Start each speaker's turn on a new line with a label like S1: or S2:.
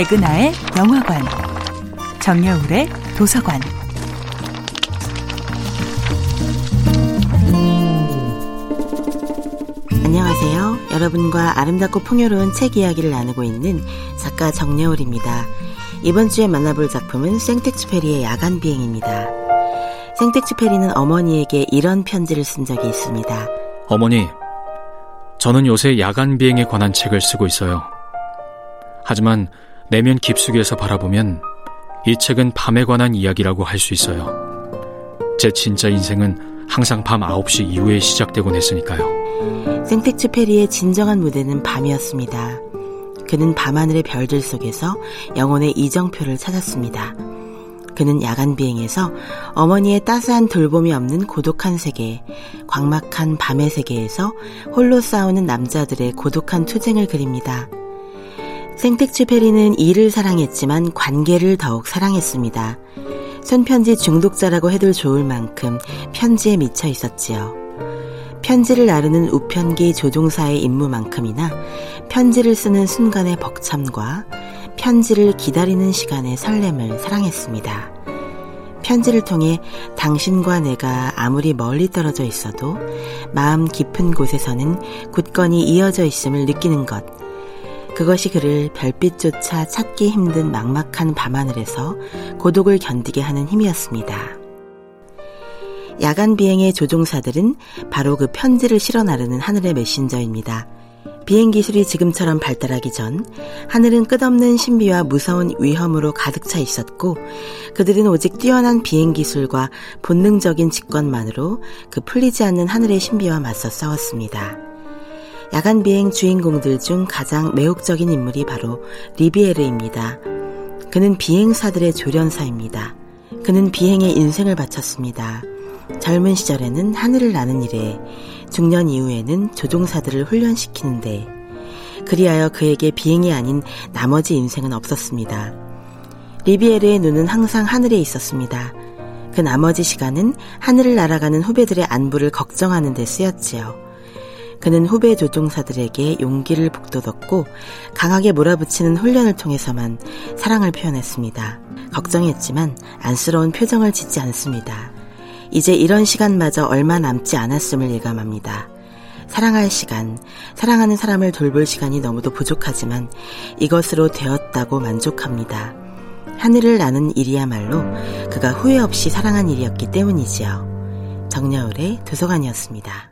S1: 백은하의 영화관, 정여울의 도서관.
S2: 안녕하세요. 여러분과 아름답고 풍요로운 책 이야기를 나누고 있는 작가 정여울입니다. 이번 주에 만나볼 작품은 생텍쥐페리의 야간 비행입니다. 생텍쥐페리는 어머니에게 이런 편지를 쓴 적이 있습니다.
S3: 어머니, 저는 요새 야간 비행에 관한 책을 쓰고 있어요. 하지만 내면 깊숙이에서 바라보면 이 책은 밤에 관한 이야기라고 할 수 있어요. 제 진짜 인생은 항상 밤 9시 이후에 시작되곤 했으니까요.
S2: 생텍쥐페리의 진정한 무대는 밤이었습니다. 그는 밤하늘의 별들 속에서 영혼의 이정표를 찾았습니다. 그는 야간 비행에서 어머니의 따스한 돌봄이 없는 고독한 세계, 광막한 밤의 세계에서 홀로 싸우는 남자들의 고독한 투쟁을 그립니다. 생텍쥐 페리는 일을 사랑했지만 관계를 더욱 사랑했습니다. 손편지 중독자라고 해도 좋을 만큼 편지에 미쳐 있었지요. 편지를 나르는 우편기 조종사의 임무만큼이나 편지를 쓰는 순간의 벅참과 편지를 기다리는 시간의 설렘을 사랑했습니다. 편지를 통해 당신과 내가 아무리 멀리 떨어져 있어도 마음 깊은 곳에서는 굳건히 이어져 있음을 느끼는 것. 그것이 그를 별빛조차 찾기 힘든 막막한 밤하늘에서 고독을 견디게 하는 힘이었습니다. 야간 비행의 조종사들은 바로 그 편지를 실어 나르는 하늘의 메신저입니다. 비행 기술이 지금처럼 발달하기 전 하늘은 끝없는 신비와 무서운 위험으로 가득 차 있었고 그들은 오직 뛰어난 비행 기술과 본능적인 직관만으로 그 풀리지 않는 하늘의 신비와 맞서 싸웠습니다. 야간 비행 주인공들 중 가장 매혹적인 인물이 바로 리비에르입니다. 그는 비행사들의 조련사입니다. 그는 비행에 인생을 바쳤습니다. 젊은 시절에는 하늘을 나는 일에, 중년 이후에는 조종사들을 훈련시키는데, 그리하여 그에게 비행이 아닌 나머지 인생은 없었습니다. 리비에르의 눈은 항상 하늘에 있었습니다. 그 나머지 시간은 하늘을 날아가는 후배들의 안부를 걱정하는 데 쓰였지요. 그는 후배 조종사들에게 용기를 북돋웠고 강하게 몰아붙이는 훈련을 통해서만 사랑을 표현했습니다. 걱정했지만 안쓰러운 표정을 짓지 않습니다. 이제 이런 시간마저 얼마 남지 않았음을 예감합니다. 사랑할 시간, 사랑하는 사람을 돌볼 시간이 너무도 부족하지만 이것으로 되었다고 만족합니다. 하늘을 나는 일이야말로 그가 후회 없이 사랑한 일이었기 때문이지요. 정여울의 도서관이었습니다.